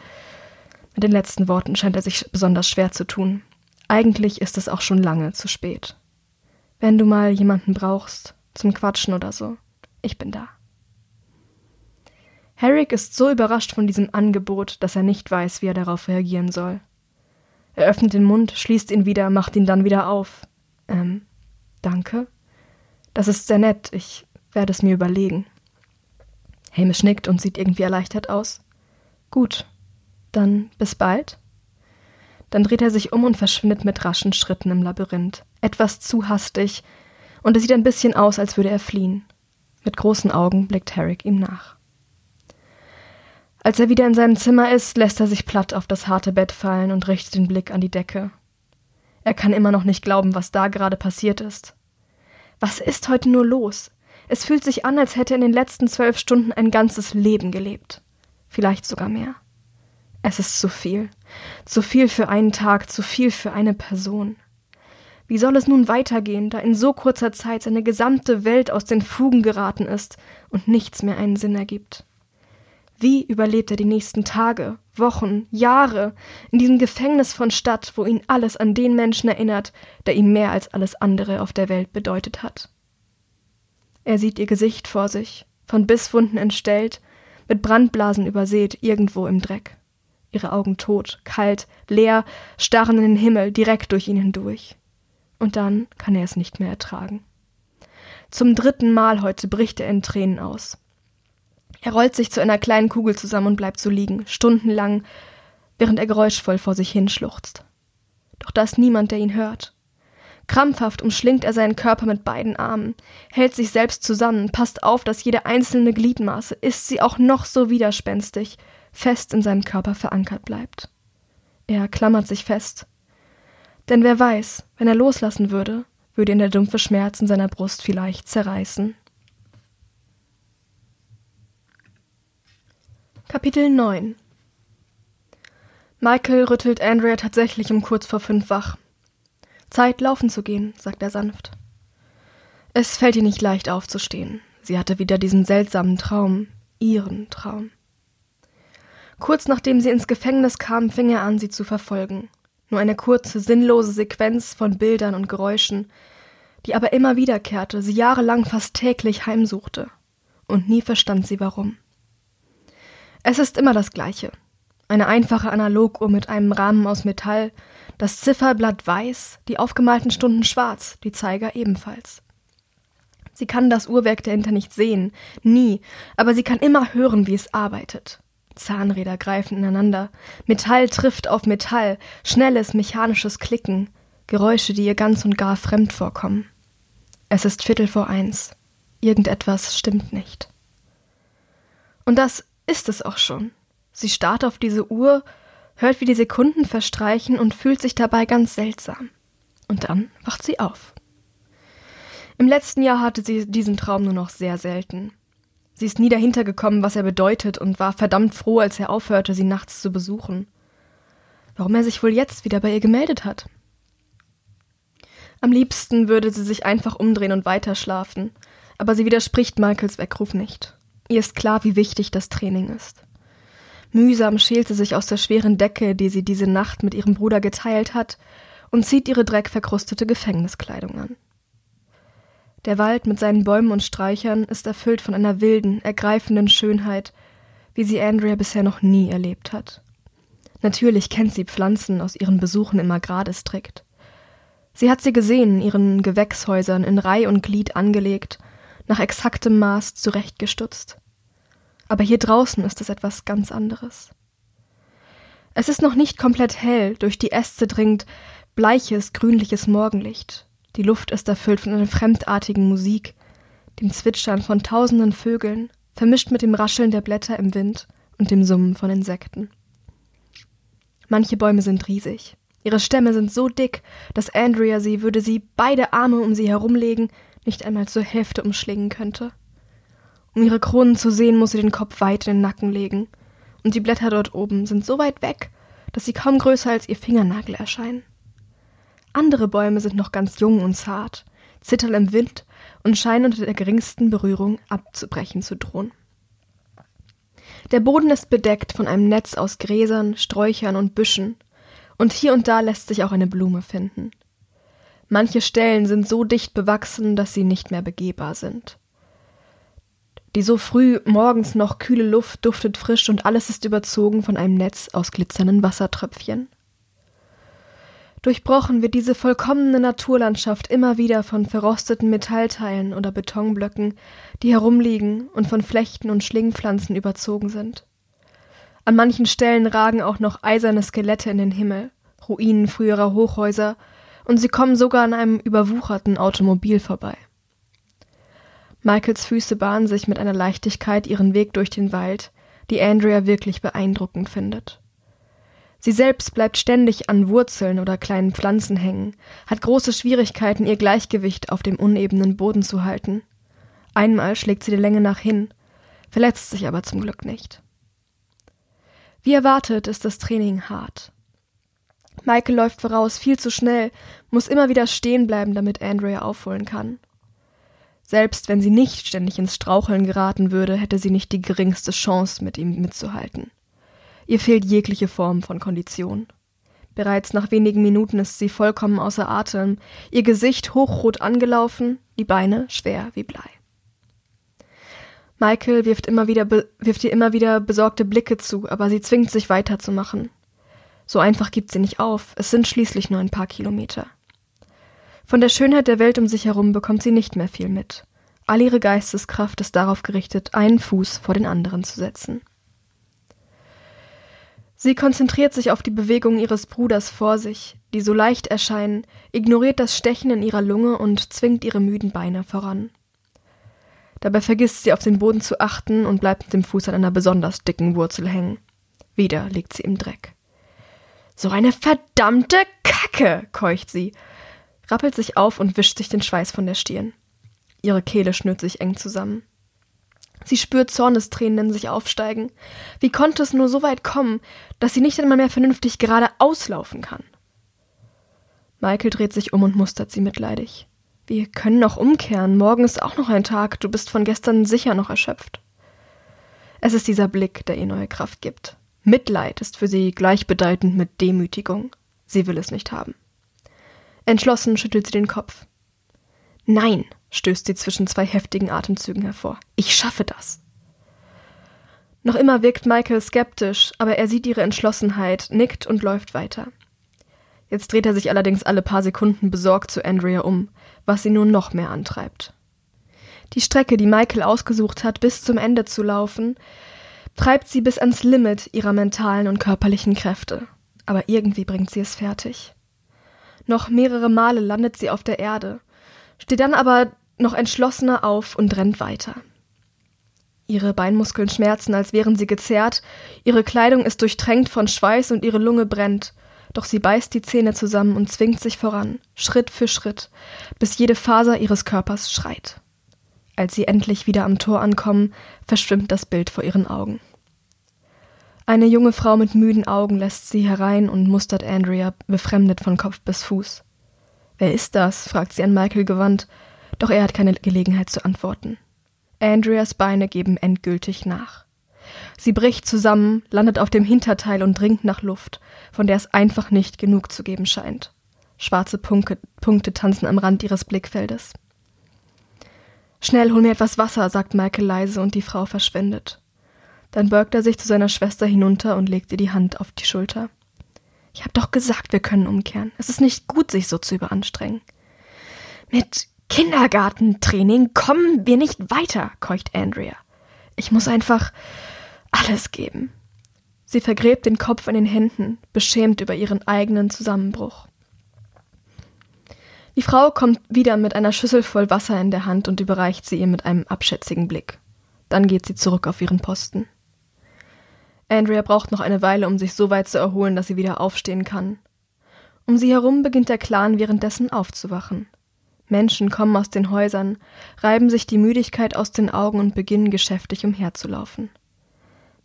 mit den letzten Worten scheint er sich besonders schwer zu tun. Eigentlich ist es auch schon lange zu spät. Wenn du mal jemanden brauchst, zum Quatschen oder so, ich bin da. Herrick ist so überrascht von diesem Angebot, dass er nicht weiß, wie er darauf reagieren soll. Er öffnet den Mund, schließt ihn wieder, macht ihn dann wieder auf. Ähm, danke? Das ist sehr nett, ich werde es mir überlegen. Hamish nickt und sieht irgendwie erleichtert aus. Gut, dann bis bald. Dann dreht er sich um und verschwindet mit raschen Schritten im Labyrinth. Etwas zu hastig, und es sieht ein bisschen aus, als würde er fliehen. Mit großen Augen blickt Herrick ihm nach. Als er wieder in seinem Zimmer ist, lässt er sich platt auf das harte Bett fallen und richtet den Blick an die Decke. Er kann immer noch nicht glauben, was da gerade passiert ist. Was ist heute nur los? Es fühlt sich an, als hätte er in den letzten zwölf Stunden ein ganzes Leben gelebt. Vielleicht sogar mehr. Es ist zu viel. Zu viel für einen Tag, zu viel für eine Person. Wie soll es nun weitergehen, da in so kurzer Zeit seine gesamte Welt aus den Fugen geraten ist und nichts mehr einen Sinn ergibt? Wie überlebt er die nächsten Tage, Wochen, Jahre in diesem Gefängnis von Stadt, wo ihn alles an den Menschen erinnert, der ihm mehr als alles andere auf der Welt bedeutet hat? Er sieht ihr Gesicht vor sich, von Bisswunden entstellt, mit Brandblasen übersät, irgendwo im Dreck. Ihre Augen tot, kalt, leer, starren in den Himmel, direkt durch ihn hindurch. Und dann kann er es nicht mehr ertragen. Zum dritten Mal heute bricht er in Tränen aus. Er rollt sich zu einer kleinen Kugel zusammen und bleibt so liegen, stundenlang, während er geräuschvoll vor sich hinschluchzt. Doch da ist niemand, der ihn hört. Krampfhaft umschlingt er seinen Körper mit beiden Armen, hält sich selbst zusammen, passt auf, dass jede einzelne Gliedmaße, ist sie auch noch so widerspenstig, fest in seinem Körper verankert bleibt. Er klammert sich fest. Denn wer weiß, wenn er loslassen würde, würde ihn der dumpfe Schmerz in seiner Brust vielleicht zerreißen. Kapitel 9 Michael rüttelt Andrea tatsächlich um kurz vor fünf wach. Zeit, laufen zu gehen, sagt er sanft. Es fällt ihr nicht leicht aufzustehen. Sie hatte wieder diesen seltsamen Traum, ihren Traum. Kurz nachdem sie ins Gefängnis kam, fing er an, sie zu verfolgen. Nur eine kurze, sinnlose Sequenz von Bildern und Geräuschen, die aber immer wiederkehrte, sie jahrelang fast täglich heimsuchte. Und nie verstand sie warum. Es ist immer das Gleiche. Eine einfache Analoguhr mit einem Rahmen aus Metall, das Zifferblatt weiß, die aufgemalten Stunden schwarz, die Zeiger ebenfalls. Sie kann das Uhrwerk dahinter nicht sehen, nie, aber sie kann immer hören, wie es arbeitet. Zahnräder greifen ineinander, Metall trifft auf Metall, schnelles mechanisches Klicken, Geräusche, die ihr ganz und gar fremd vorkommen. Es ist Viertel vor eins. Irgendetwas stimmt nicht. Und das ist es auch schon. Sie starrt auf diese Uhr, hört, wie die Sekunden verstreichen und fühlt sich dabei ganz seltsam. Und dann wacht sie auf. Im letzten Jahr hatte sie diesen Traum nur noch sehr selten. Sie ist nie dahinter gekommen, was er bedeutet, und war verdammt froh, als er aufhörte, sie nachts zu besuchen. Warum er sich wohl jetzt wieder bei ihr gemeldet hat? Am liebsten würde sie sich einfach umdrehen und weiterschlafen, aber sie widerspricht Michaels Weckruf nicht. Ihr ist klar, wie wichtig das Training ist. Mühsam schält sie sich aus der schweren Decke, die sie diese Nacht mit ihrem Bruder geteilt hat, und zieht ihre dreckverkrustete Gefängniskleidung an. Der Wald mit seinen Bäumen und Sträuchern ist erfüllt von einer wilden, ergreifenden Schönheit, wie sie Andrea bisher noch nie erlebt hat. Natürlich kennt sie Pflanzen aus ihren Besuchen im Agrardistrikt. Sie hat sie gesehen ihren Gewächshäusern in Reih und Glied angelegt, nach exaktem Maß zurechtgestutzt. Aber hier draußen ist es etwas ganz anderes. Es ist noch nicht komplett hell, durch die Äste dringt bleiches, grünliches Morgenlicht. Die Luft ist erfüllt von einer fremdartigen Musik, dem Zwitschern von tausenden Vögeln, vermischt mit dem Rascheln der Blätter im Wind und dem Summen von Insekten. Manche Bäume sind riesig. Ihre Stämme sind so dick, dass Andrea sie, würde sie beide Arme um sie herumlegen, nicht einmal zur Hälfte umschlingen könnte. Um ihre Kronen zu sehen, muss sie den Kopf weit in den Nacken legen, und die Blätter dort oben sind so weit weg, dass sie kaum größer als ihr Fingernagel erscheinen. Andere Bäume sind noch ganz jung und zart, zittern im Wind und scheinen unter der geringsten Berührung abzubrechen zu drohen. Der Boden ist bedeckt von einem Netz aus Gräsern, Sträuchern und Büschen, und hier und da lässt sich auch eine Blume finden. Manche Stellen sind so dicht bewachsen, dass sie nicht mehr begehbar sind. Die so früh morgens noch kühle Luft duftet frisch und alles ist überzogen von einem Netz aus glitzernden Wassertröpfchen. Durchbrochen wird diese vollkommene Naturlandschaft immer wieder von verrosteten Metallteilen oder Betonblöcken, die herumliegen und von Flechten und Schlingpflanzen überzogen sind. An manchen Stellen ragen auch noch eiserne Skelette in den Himmel, Ruinen früherer Hochhäuser, und sie kommen sogar an einem überwucherten Automobil vorbei. Michaels Füße bahnen sich mit einer Leichtigkeit ihren Weg durch den Wald, die Andrea wirklich beeindruckend findet. Sie selbst bleibt ständig an Wurzeln oder kleinen Pflanzen hängen, hat große Schwierigkeiten, ihr Gleichgewicht auf dem unebenen Boden zu halten. Einmal schlägt sie die Länge nach hin, verletzt sich aber zum Glück nicht. Wie erwartet ist das Training hart. Michael läuft voraus viel zu schnell, muss immer wieder stehen bleiben, damit Andrea aufholen kann. Selbst wenn sie nicht ständig ins Straucheln geraten würde, hätte sie nicht die geringste Chance, mit ihm mitzuhalten. Ihr fehlt jegliche Form von Kondition. Bereits nach wenigen Minuten ist sie vollkommen außer Atem, ihr Gesicht hochrot angelaufen, die Beine schwer wie Blei. Michael wirft, immer wieder wirft ihr immer wieder besorgte Blicke zu, aber sie zwingt sich weiterzumachen. So einfach gibt sie nicht auf, es sind schließlich nur ein paar Kilometer. Von der Schönheit der Welt um sich herum bekommt sie nicht mehr viel mit. All ihre Geisteskraft ist darauf gerichtet, einen Fuß vor den anderen zu setzen. Sie konzentriert sich auf die Bewegungen ihres Bruders vor sich, die so leicht erscheinen, ignoriert das Stechen in ihrer Lunge und zwingt ihre müden Beine voran. Dabei vergisst sie auf den Boden zu achten und bleibt mit dem Fuß an einer besonders dicken Wurzel hängen. Wieder liegt sie im Dreck. So eine verdammte Kacke, keucht sie, rappelt sich auf und wischt sich den Schweiß von der Stirn. Ihre Kehle schnürt sich eng zusammen. Sie spürt Zornestränen in sich aufsteigen. Wie konnte es nur so weit kommen, dass sie nicht einmal mehr vernünftig gerade auslaufen kann? Michael dreht sich um und mustert sie mitleidig. Wir können noch umkehren. Morgen ist auch noch ein Tag. Du bist von gestern sicher noch erschöpft. Es ist dieser Blick, der ihr neue Kraft gibt. Mitleid ist für sie gleichbedeutend mit Demütigung. Sie will es nicht haben. Entschlossen schüttelt sie den Kopf. Nein, stößt sie zwischen zwei heftigen Atemzügen hervor. Ich schaffe das. Noch immer wirkt Michael skeptisch, aber er sieht ihre Entschlossenheit, nickt und läuft weiter. Jetzt dreht er sich allerdings alle paar Sekunden besorgt zu Andrea um, was sie nun noch mehr antreibt. Die Strecke, die Michael ausgesucht hat, bis zum Ende zu laufen, treibt sie bis ans Limit ihrer mentalen und körperlichen Kräfte. Aber irgendwie bringt sie es fertig. Noch mehrere Male landet sie auf der Erde, steht dann aber noch entschlossener auf und rennt weiter. Ihre Beinmuskeln schmerzen, als wären sie gezerrt, ihre Kleidung ist durchtränkt von Schweiß und ihre Lunge brennt, doch sie beißt die Zähne zusammen und zwingt sich voran, Schritt für Schritt, bis jede Faser ihres Körpers schreit. Als sie endlich wieder am Tor ankommen, verschwimmt das Bild vor ihren Augen. Eine junge Frau mit müden Augen lässt sie herein und mustert Andrea befremdet von Kopf bis Fuß. Wer ist das? fragt sie an Michael gewandt, doch er hat keine Gelegenheit zu antworten. Andreas Beine geben endgültig nach. Sie bricht zusammen, landet auf dem Hinterteil und dringt nach Luft, von der es einfach nicht genug zu geben scheint. Schwarze Punkte, Punkte tanzen am Rand ihres Blickfeldes. Schnell, hol mir etwas Wasser, sagt Michael leise und die Frau verschwindet. Dann beugt er sich zu seiner Schwester hinunter und legt ihr die Hand auf die Schulter. Ich hab doch gesagt, wir können umkehren. Es ist nicht gut, sich so zu überanstrengen. Mit Kindergartentraining kommen wir nicht weiter, keucht Andrea. Ich muss einfach alles geben. Sie vergräbt den Kopf in den Händen, beschämt über ihren eigenen Zusammenbruch. Die Frau kommt wieder mit einer Schüssel voll Wasser in der Hand und überreicht sie ihr mit einem abschätzigen Blick. Dann geht sie zurück auf ihren Posten. Andrea braucht noch eine Weile, um sich so weit zu erholen, dass sie wieder aufstehen kann. Um sie herum beginnt der Clan währenddessen aufzuwachen. Menschen kommen aus den Häusern, reiben sich die Müdigkeit aus den Augen und beginnen geschäftig umherzulaufen.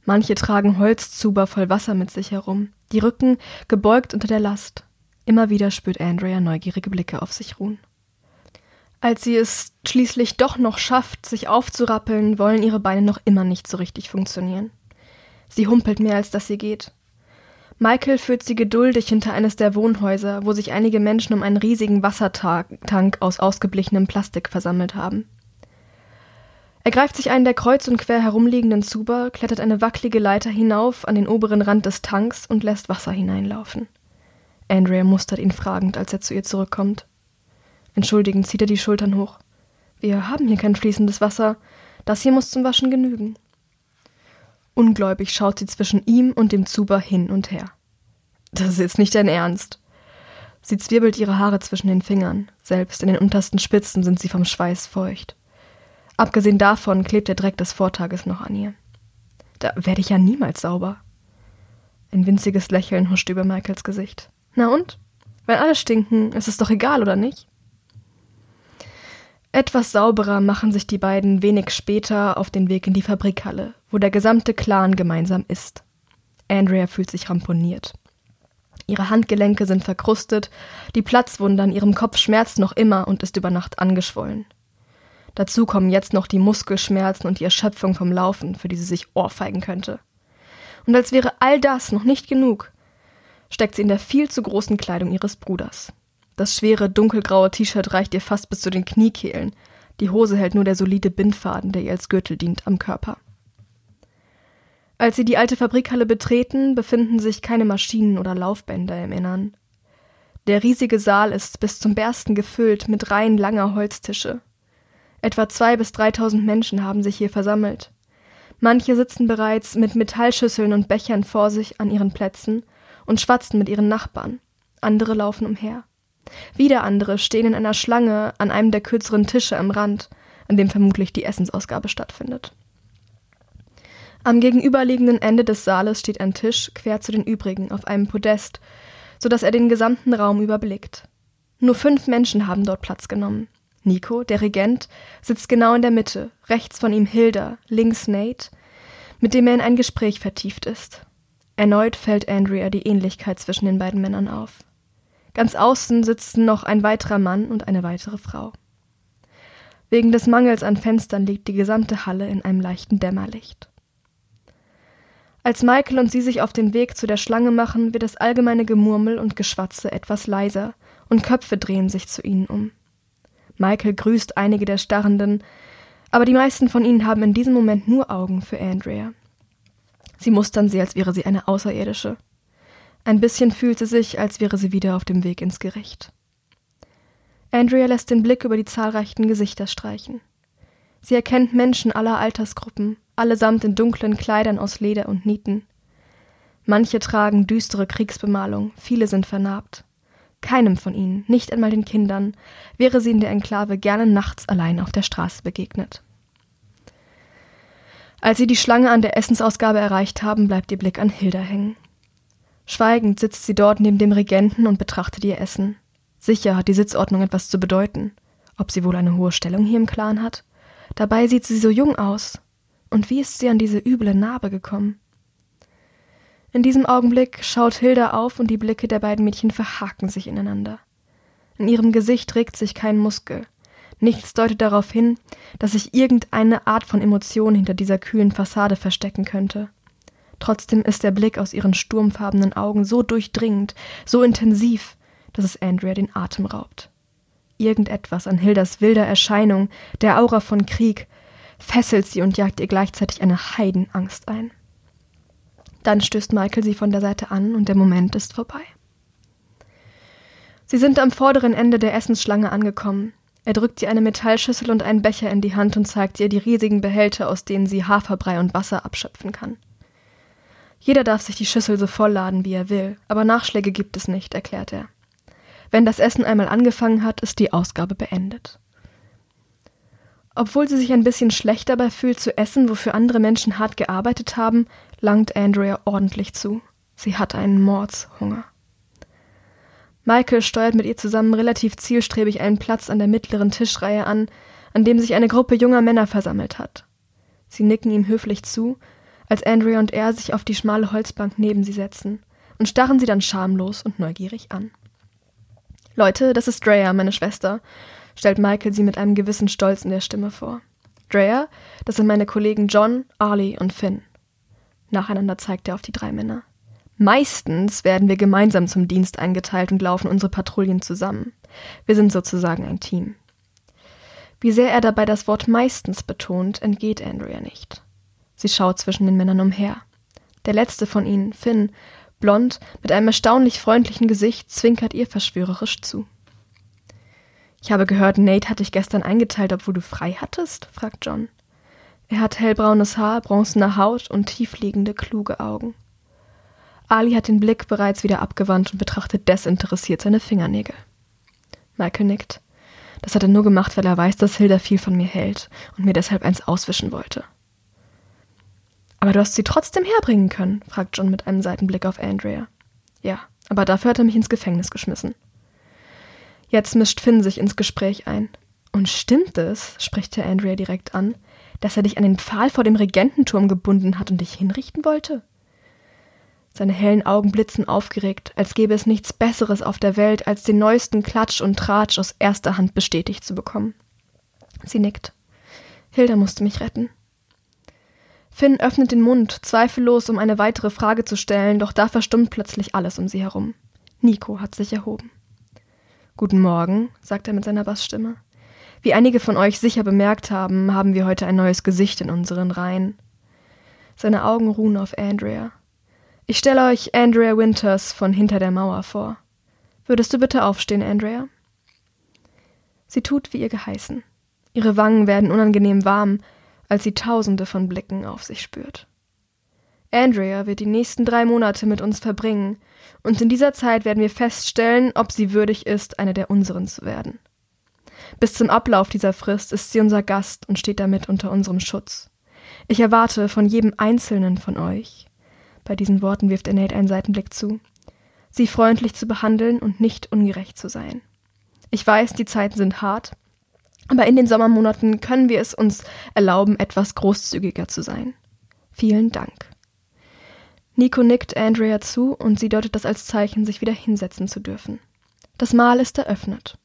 Manche tragen Holzzuber voll Wasser mit sich herum, die Rücken gebeugt unter der Last. Immer wieder spürt Andrea neugierige Blicke auf sich ruhen. Als sie es schließlich doch noch schafft, sich aufzurappeln, wollen ihre Beine noch immer nicht so richtig funktionieren. Sie humpelt mehr, als dass sie geht. Michael führt sie geduldig hinter eines der Wohnhäuser, wo sich einige Menschen um einen riesigen Wassertank aus ausgeblichenem Plastik versammelt haben. Er greift sich einen der kreuz und quer herumliegenden Zuber, klettert eine wackelige Leiter hinauf an den oberen Rand des Tanks und lässt Wasser hineinlaufen. Andrea mustert ihn fragend, als er zu ihr zurückkommt. Entschuldigend zieht er die Schultern hoch. Wir haben hier kein fließendes Wasser. Das hier muss zum Waschen genügen. Ungläubig schaut sie zwischen ihm und dem Zuber hin und her. Das ist jetzt nicht dein Ernst. Sie zwirbelt ihre Haare zwischen den Fingern. Selbst in den untersten Spitzen sind sie vom Schweiß feucht. Abgesehen davon klebt der Dreck des Vortages noch an ihr. Da werde ich ja niemals sauber. Ein winziges Lächeln huscht über Michaels Gesicht. Na und? Wenn alle stinken, ist es doch egal, oder nicht? Etwas sauberer machen sich die beiden wenig später auf den Weg in die Fabrikhalle, wo der gesamte Clan gemeinsam isst. Andrea fühlt sich ramponiert. Ihre Handgelenke sind verkrustet, die Platzwunde an ihrem Kopf schmerzt noch immer und ist über Nacht angeschwollen. Dazu kommen jetzt noch die Muskelschmerzen und die Erschöpfung vom Laufen, für die sie sich ohrfeigen könnte. Und als wäre all das noch nicht genug, steckt sie in der viel zu großen Kleidung ihres Bruders. Das schwere, dunkelgraue T-Shirt reicht ihr fast bis zu den Kniekehlen. Die Hose hält nur der solide Bindfaden, der ihr als Gürtel dient, am Körper. Als sie die alte Fabrikhalle betreten, befinden sich keine Maschinen oder Laufbänder im Innern. Der riesige Saal ist bis zum Bersten gefüllt mit Reihen langer Holztische. Etwa zwei bis dreitausend Menschen haben sich hier versammelt. Manche sitzen bereits mit Metallschüsseln und Bechern vor sich an ihren Plätzen und schwatzen mit ihren Nachbarn. Andere laufen umher. Wieder andere stehen in einer Schlange an einem der kürzeren Tische am Rand, an dem vermutlich die Essensausgabe stattfindet. Am gegenüberliegenden Ende des Saales steht ein Tisch quer zu den übrigen auf einem Podest, so dass er den gesamten Raum überblickt. Nur fünf Menschen haben dort Platz genommen. Nico, der Regent, sitzt genau in der Mitte, rechts von ihm Hilda, links Nate, mit dem er in ein Gespräch vertieft ist. Erneut fällt Andrea die Ähnlichkeit zwischen den beiden Männern auf. Ganz außen sitzen noch ein weiterer Mann und eine weitere Frau. Wegen des Mangels an Fenstern liegt die gesamte Halle in einem leichten Dämmerlicht. Als Michael und sie sich auf den Weg zu der Schlange machen, wird das allgemeine Gemurmel und Geschwatze etwas leiser, und Köpfe drehen sich zu ihnen um. Michael grüßt einige der Starrenden, aber die meisten von ihnen haben in diesem Moment nur Augen für Andrea. Sie mustern sie, als wäre sie eine Außerirdische. Ein bisschen fühlt sie sich, als wäre sie wieder auf dem Weg ins Gericht. Andrea lässt den Blick über die zahlreichen Gesichter streichen. Sie erkennt Menschen aller Altersgruppen, allesamt in dunklen Kleidern aus Leder und Nieten. Manche tragen düstere Kriegsbemalung, viele sind vernarbt. Keinem von ihnen, nicht einmal den Kindern, wäre sie in der Enklave gerne nachts allein auf der Straße begegnet. Als sie die Schlange an der Essensausgabe erreicht haben, bleibt ihr Blick an Hilda hängen. Schweigend sitzt sie dort neben dem Regenten und betrachtet ihr Essen. Sicher hat die Sitzordnung etwas zu bedeuten. Ob sie wohl eine hohe Stellung hier im Clan hat? Dabei sieht sie so jung aus. Und wie ist sie an diese üble Narbe gekommen? In diesem Augenblick schaut Hilda auf und die Blicke der beiden Mädchen verhaken sich ineinander. In ihrem Gesicht regt sich kein Muskel. Nichts deutet darauf hin, dass sich irgendeine Art von Emotion hinter dieser kühlen Fassade verstecken könnte. Trotzdem ist der Blick aus ihren sturmfarbenen Augen so durchdringend, so intensiv, dass es Andrea den Atem raubt. Irgendetwas an Hildas wilder Erscheinung, der Aura von Krieg, fesselt sie und jagt ihr gleichzeitig eine Heidenangst ein. Dann stößt Michael sie von der Seite an und der Moment ist vorbei. Sie sind am vorderen Ende der Essensschlange angekommen. Er drückt ihr eine Metallschüssel und einen Becher in die Hand und zeigt ihr die riesigen Behälter, aus denen sie Haferbrei und Wasser abschöpfen kann. Jeder darf sich die Schüssel so vollladen, wie er will, aber Nachschläge gibt es nicht, erklärt er. Wenn das Essen einmal angefangen hat, ist die Ausgabe beendet. Obwohl sie sich ein bisschen schlecht dabei fühlt zu essen, wofür andere Menschen hart gearbeitet haben, langt Andrea ordentlich zu. Sie hat einen Mordshunger. Michael steuert mit ihr zusammen relativ zielstrebig einen Platz an der mittleren Tischreihe an, an dem sich eine Gruppe junger Männer versammelt hat. Sie nicken ihm höflich zu, als Andrea und er sich auf die schmale Holzbank neben sie setzen und starren sie dann schamlos und neugierig an. Leute, das ist Drea, meine Schwester, stellt Michael sie mit einem gewissen Stolz in der Stimme vor. Drea, das sind meine Kollegen John, Arlie und Finn. Nacheinander zeigt er auf die drei Männer. Meistens werden wir gemeinsam zum Dienst eingeteilt und laufen unsere Patrouillen zusammen. Wir sind sozusagen ein Team. Wie sehr er dabei das Wort meistens betont, entgeht Andrea nicht. Sie schaut zwischen den Männern umher. Der letzte von ihnen, Finn, blond, mit einem erstaunlich freundlichen Gesicht, zwinkert ihr verschwörerisch zu. Ich habe gehört, Nate hat dich gestern eingeteilt, obwohl du frei hattest? fragt John. Er hat hellbraunes Haar, bronzene Haut und tiefliegende, kluge Augen. Ali hat den Blick bereits wieder abgewandt und betrachtet desinteressiert seine Fingernägel. Michael nickt. Das hat er nur gemacht, weil er weiß, dass Hilda viel von mir hält und mir deshalb eins auswischen wollte. Aber du hast sie trotzdem herbringen können, fragt John mit einem Seitenblick auf Andrea. Ja, aber dafür hat er mich ins Gefängnis geschmissen. Jetzt mischt Finn sich ins Gespräch ein. Und stimmt es, spricht er Andrea direkt an, dass er dich an den Pfahl vor dem Regententurm gebunden hat und dich hinrichten wollte? Seine hellen Augen blitzen aufgeregt, als gäbe es nichts Besseres auf der Welt, als den neuesten Klatsch und Tratsch aus erster Hand bestätigt zu bekommen. Sie nickt. Hilda musste mich retten. Finn öffnet den Mund, zweifellos, um eine weitere Frage zu stellen, doch da verstummt plötzlich alles um sie herum. Nico hat sich erhoben. Guten Morgen, sagt er mit seiner Bassstimme. Wie einige von euch sicher bemerkt haben, haben wir heute ein neues Gesicht in unseren Reihen. Seine Augen ruhen auf Andrea. Ich stelle euch Andrea Winters von hinter der Mauer vor. Würdest du bitte aufstehen, Andrea? Sie tut, wie ihr geheißen. Ihre Wangen werden unangenehm warm, als sie tausende von Blicken auf sich spürt. Andrea wird die nächsten drei Monate mit uns verbringen, und in dieser Zeit werden wir feststellen, ob sie würdig ist, eine der unseren zu werden. Bis zum Ablauf dieser Frist ist sie unser Gast und steht damit unter unserem Schutz. Ich erwarte von jedem Einzelnen von euch, bei diesen Worten wirft er Nate einen Seitenblick zu, sie freundlich zu behandeln und nicht ungerecht zu sein. Ich weiß, die Zeiten sind hart, aber in den Sommermonaten können wir es uns erlauben, etwas großzügiger zu sein. Vielen Dank. Nico nickt Andrea zu und sie deutet das als Zeichen, sich wieder hinsetzen zu dürfen. Das Mahl ist eröffnet.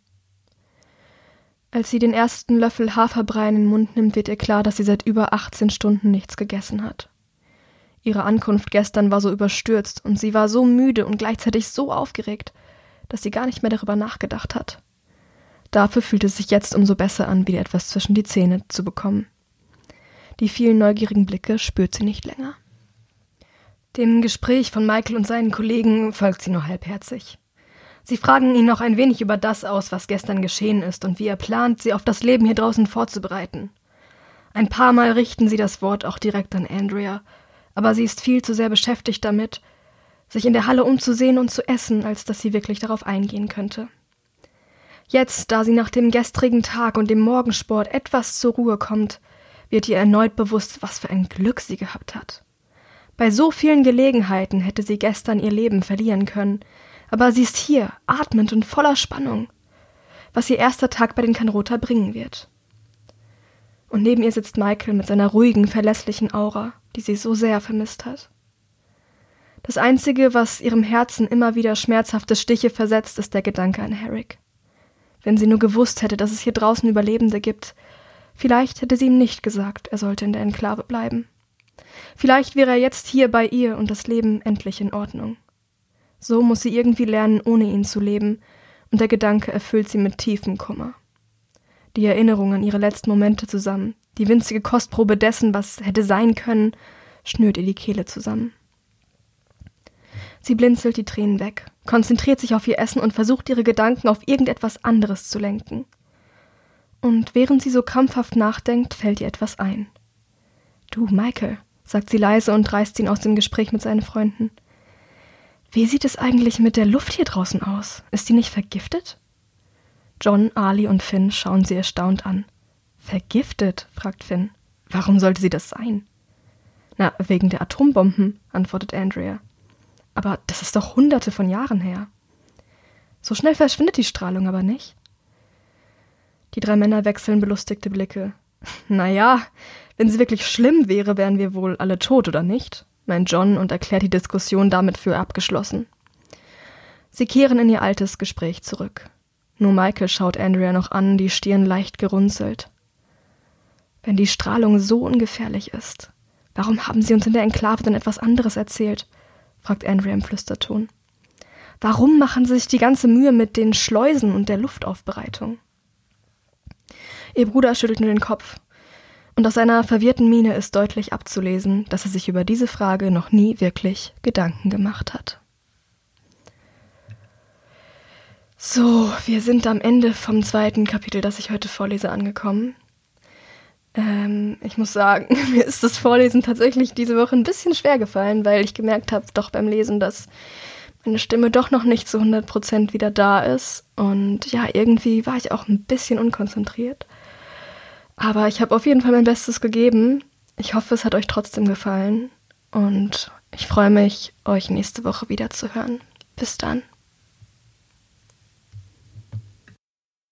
Als sie den ersten Löffel Haferbrei in den Mund nimmt, wird ihr klar, dass sie seit über 18 Stunden nichts gegessen hat. Ihre Ankunft gestern war so überstürzt und sie war so müde und gleichzeitig so aufgeregt, dass sie gar nicht mehr darüber nachgedacht hat. Dafür fühlt es sich jetzt umso besser an, wieder etwas zwischen die Zähne zu bekommen. Die vielen neugierigen Blicke spürt sie nicht länger. Dem Gespräch von Michael und seinen Kollegen folgt sie nur halbherzig. Sie fragen ihn noch ein wenig über das aus, was gestern geschehen ist und wie er plant, sie auf das Leben hier draußen vorzubereiten. Ein paar Mal richten sie das Wort auch direkt an Andrea, aber sie ist viel zu sehr beschäftigt damit, sich in der Halle umzusehen und zu essen, als dass sie wirklich darauf eingehen könnte. Jetzt, da sie nach dem gestrigen Tag und dem Morgensport etwas zur Ruhe kommt, wird ihr erneut bewusst, was für ein Glück sie gehabt hat. Bei so vielen Gelegenheiten hätte sie gestern ihr Leben verlieren können, aber sie ist hier, atmend und voller Spannung, was ihr erster Tag bei den Kanrota bringen wird. Und neben ihr sitzt Michael mit seiner ruhigen, verlässlichen Aura, die sie so sehr vermisst hat. Das Einzige, was ihrem Herzen immer wieder schmerzhafte Stiche versetzt, ist der Gedanke an Herrick. Wenn sie nur gewusst hätte, dass es hier draußen Überlebende gibt, vielleicht hätte sie ihm nicht gesagt, er sollte in der Enklave bleiben. Vielleicht wäre er jetzt hier bei ihr und das Leben endlich in Ordnung. So muss sie irgendwie lernen, ohne ihn zu leben, und der Gedanke erfüllt sie mit tiefem Kummer. Die Erinnerung an ihre letzten Momente zusammen, die winzige Kostprobe dessen, was hätte sein können, schnürt ihr die Kehle zusammen. Sie blinzelt die Tränen weg, konzentriert sich auf ihr Essen und versucht ihre Gedanken auf irgendetwas anderes zu lenken. Und während sie so krampfhaft nachdenkt, fällt ihr etwas ein. Du, Michael, sagt sie leise und reißt ihn aus dem Gespräch mit seinen Freunden. Wie sieht es eigentlich mit der Luft hier draußen aus? Ist die nicht vergiftet? John, Ali und Finn schauen sie erstaunt an. Vergiftet? fragt Finn. Warum sollte sie das sein? Na, wegen der Atombomben, antwortet Andrea. Aber das ist doch hunderte von Jahren her. So schnell verschwindet die Strahlung aber nicht. Die drei Männer wechseln belustigte Blicke. Naja, wenn sie wirklich schlimm wäre, wären wir wohl alle tot, oder nicht? meint John und erklärt die Diskussion damit für abgeschlossen. Sie kehren in ihr altes Gespräch zurück. Nur Michael schaut Andrea noch an, die Stirn leicht gerunzelt. Wenn die Strahlung so ungefährlich ist, warum haben sie uns in der Enklave dann etwas anderes erzählt? Fragt Andrea im Flüsterton. Warum machen sie sich die ganze Mühe mit den Schleusen und der Luftaufbereitung? Ihr Bruder schüttelt nur den Kopf. Und aus seiner verwirrten Miene ist deutlich abzulesen, dass er sich über diese Frage noch nie wirklich Gedanken gemacht hat. So, wir sind am Ende vom zweiten Kapitel, das ich heute vorlese, angekommen. Ähm, ich muss sagen, mir ist das Vorlesen tatsächlich diese Woche ein bisschen schwer gefallen, weil ich gemerkt habe, doch beim Lesen, dass meine Stimme doch noch nicht zu 100% wieder da ist. Und ja, irgendwie war ich auch ein bisschen unkonzentriert. Aber ich habe auf jeden Fall mein Bestes gegeben. Ich hoffe, es hat euch trotzdem gefallen. Und ich freue mich, euch nächste Woche wieder zu hören. Bis dann.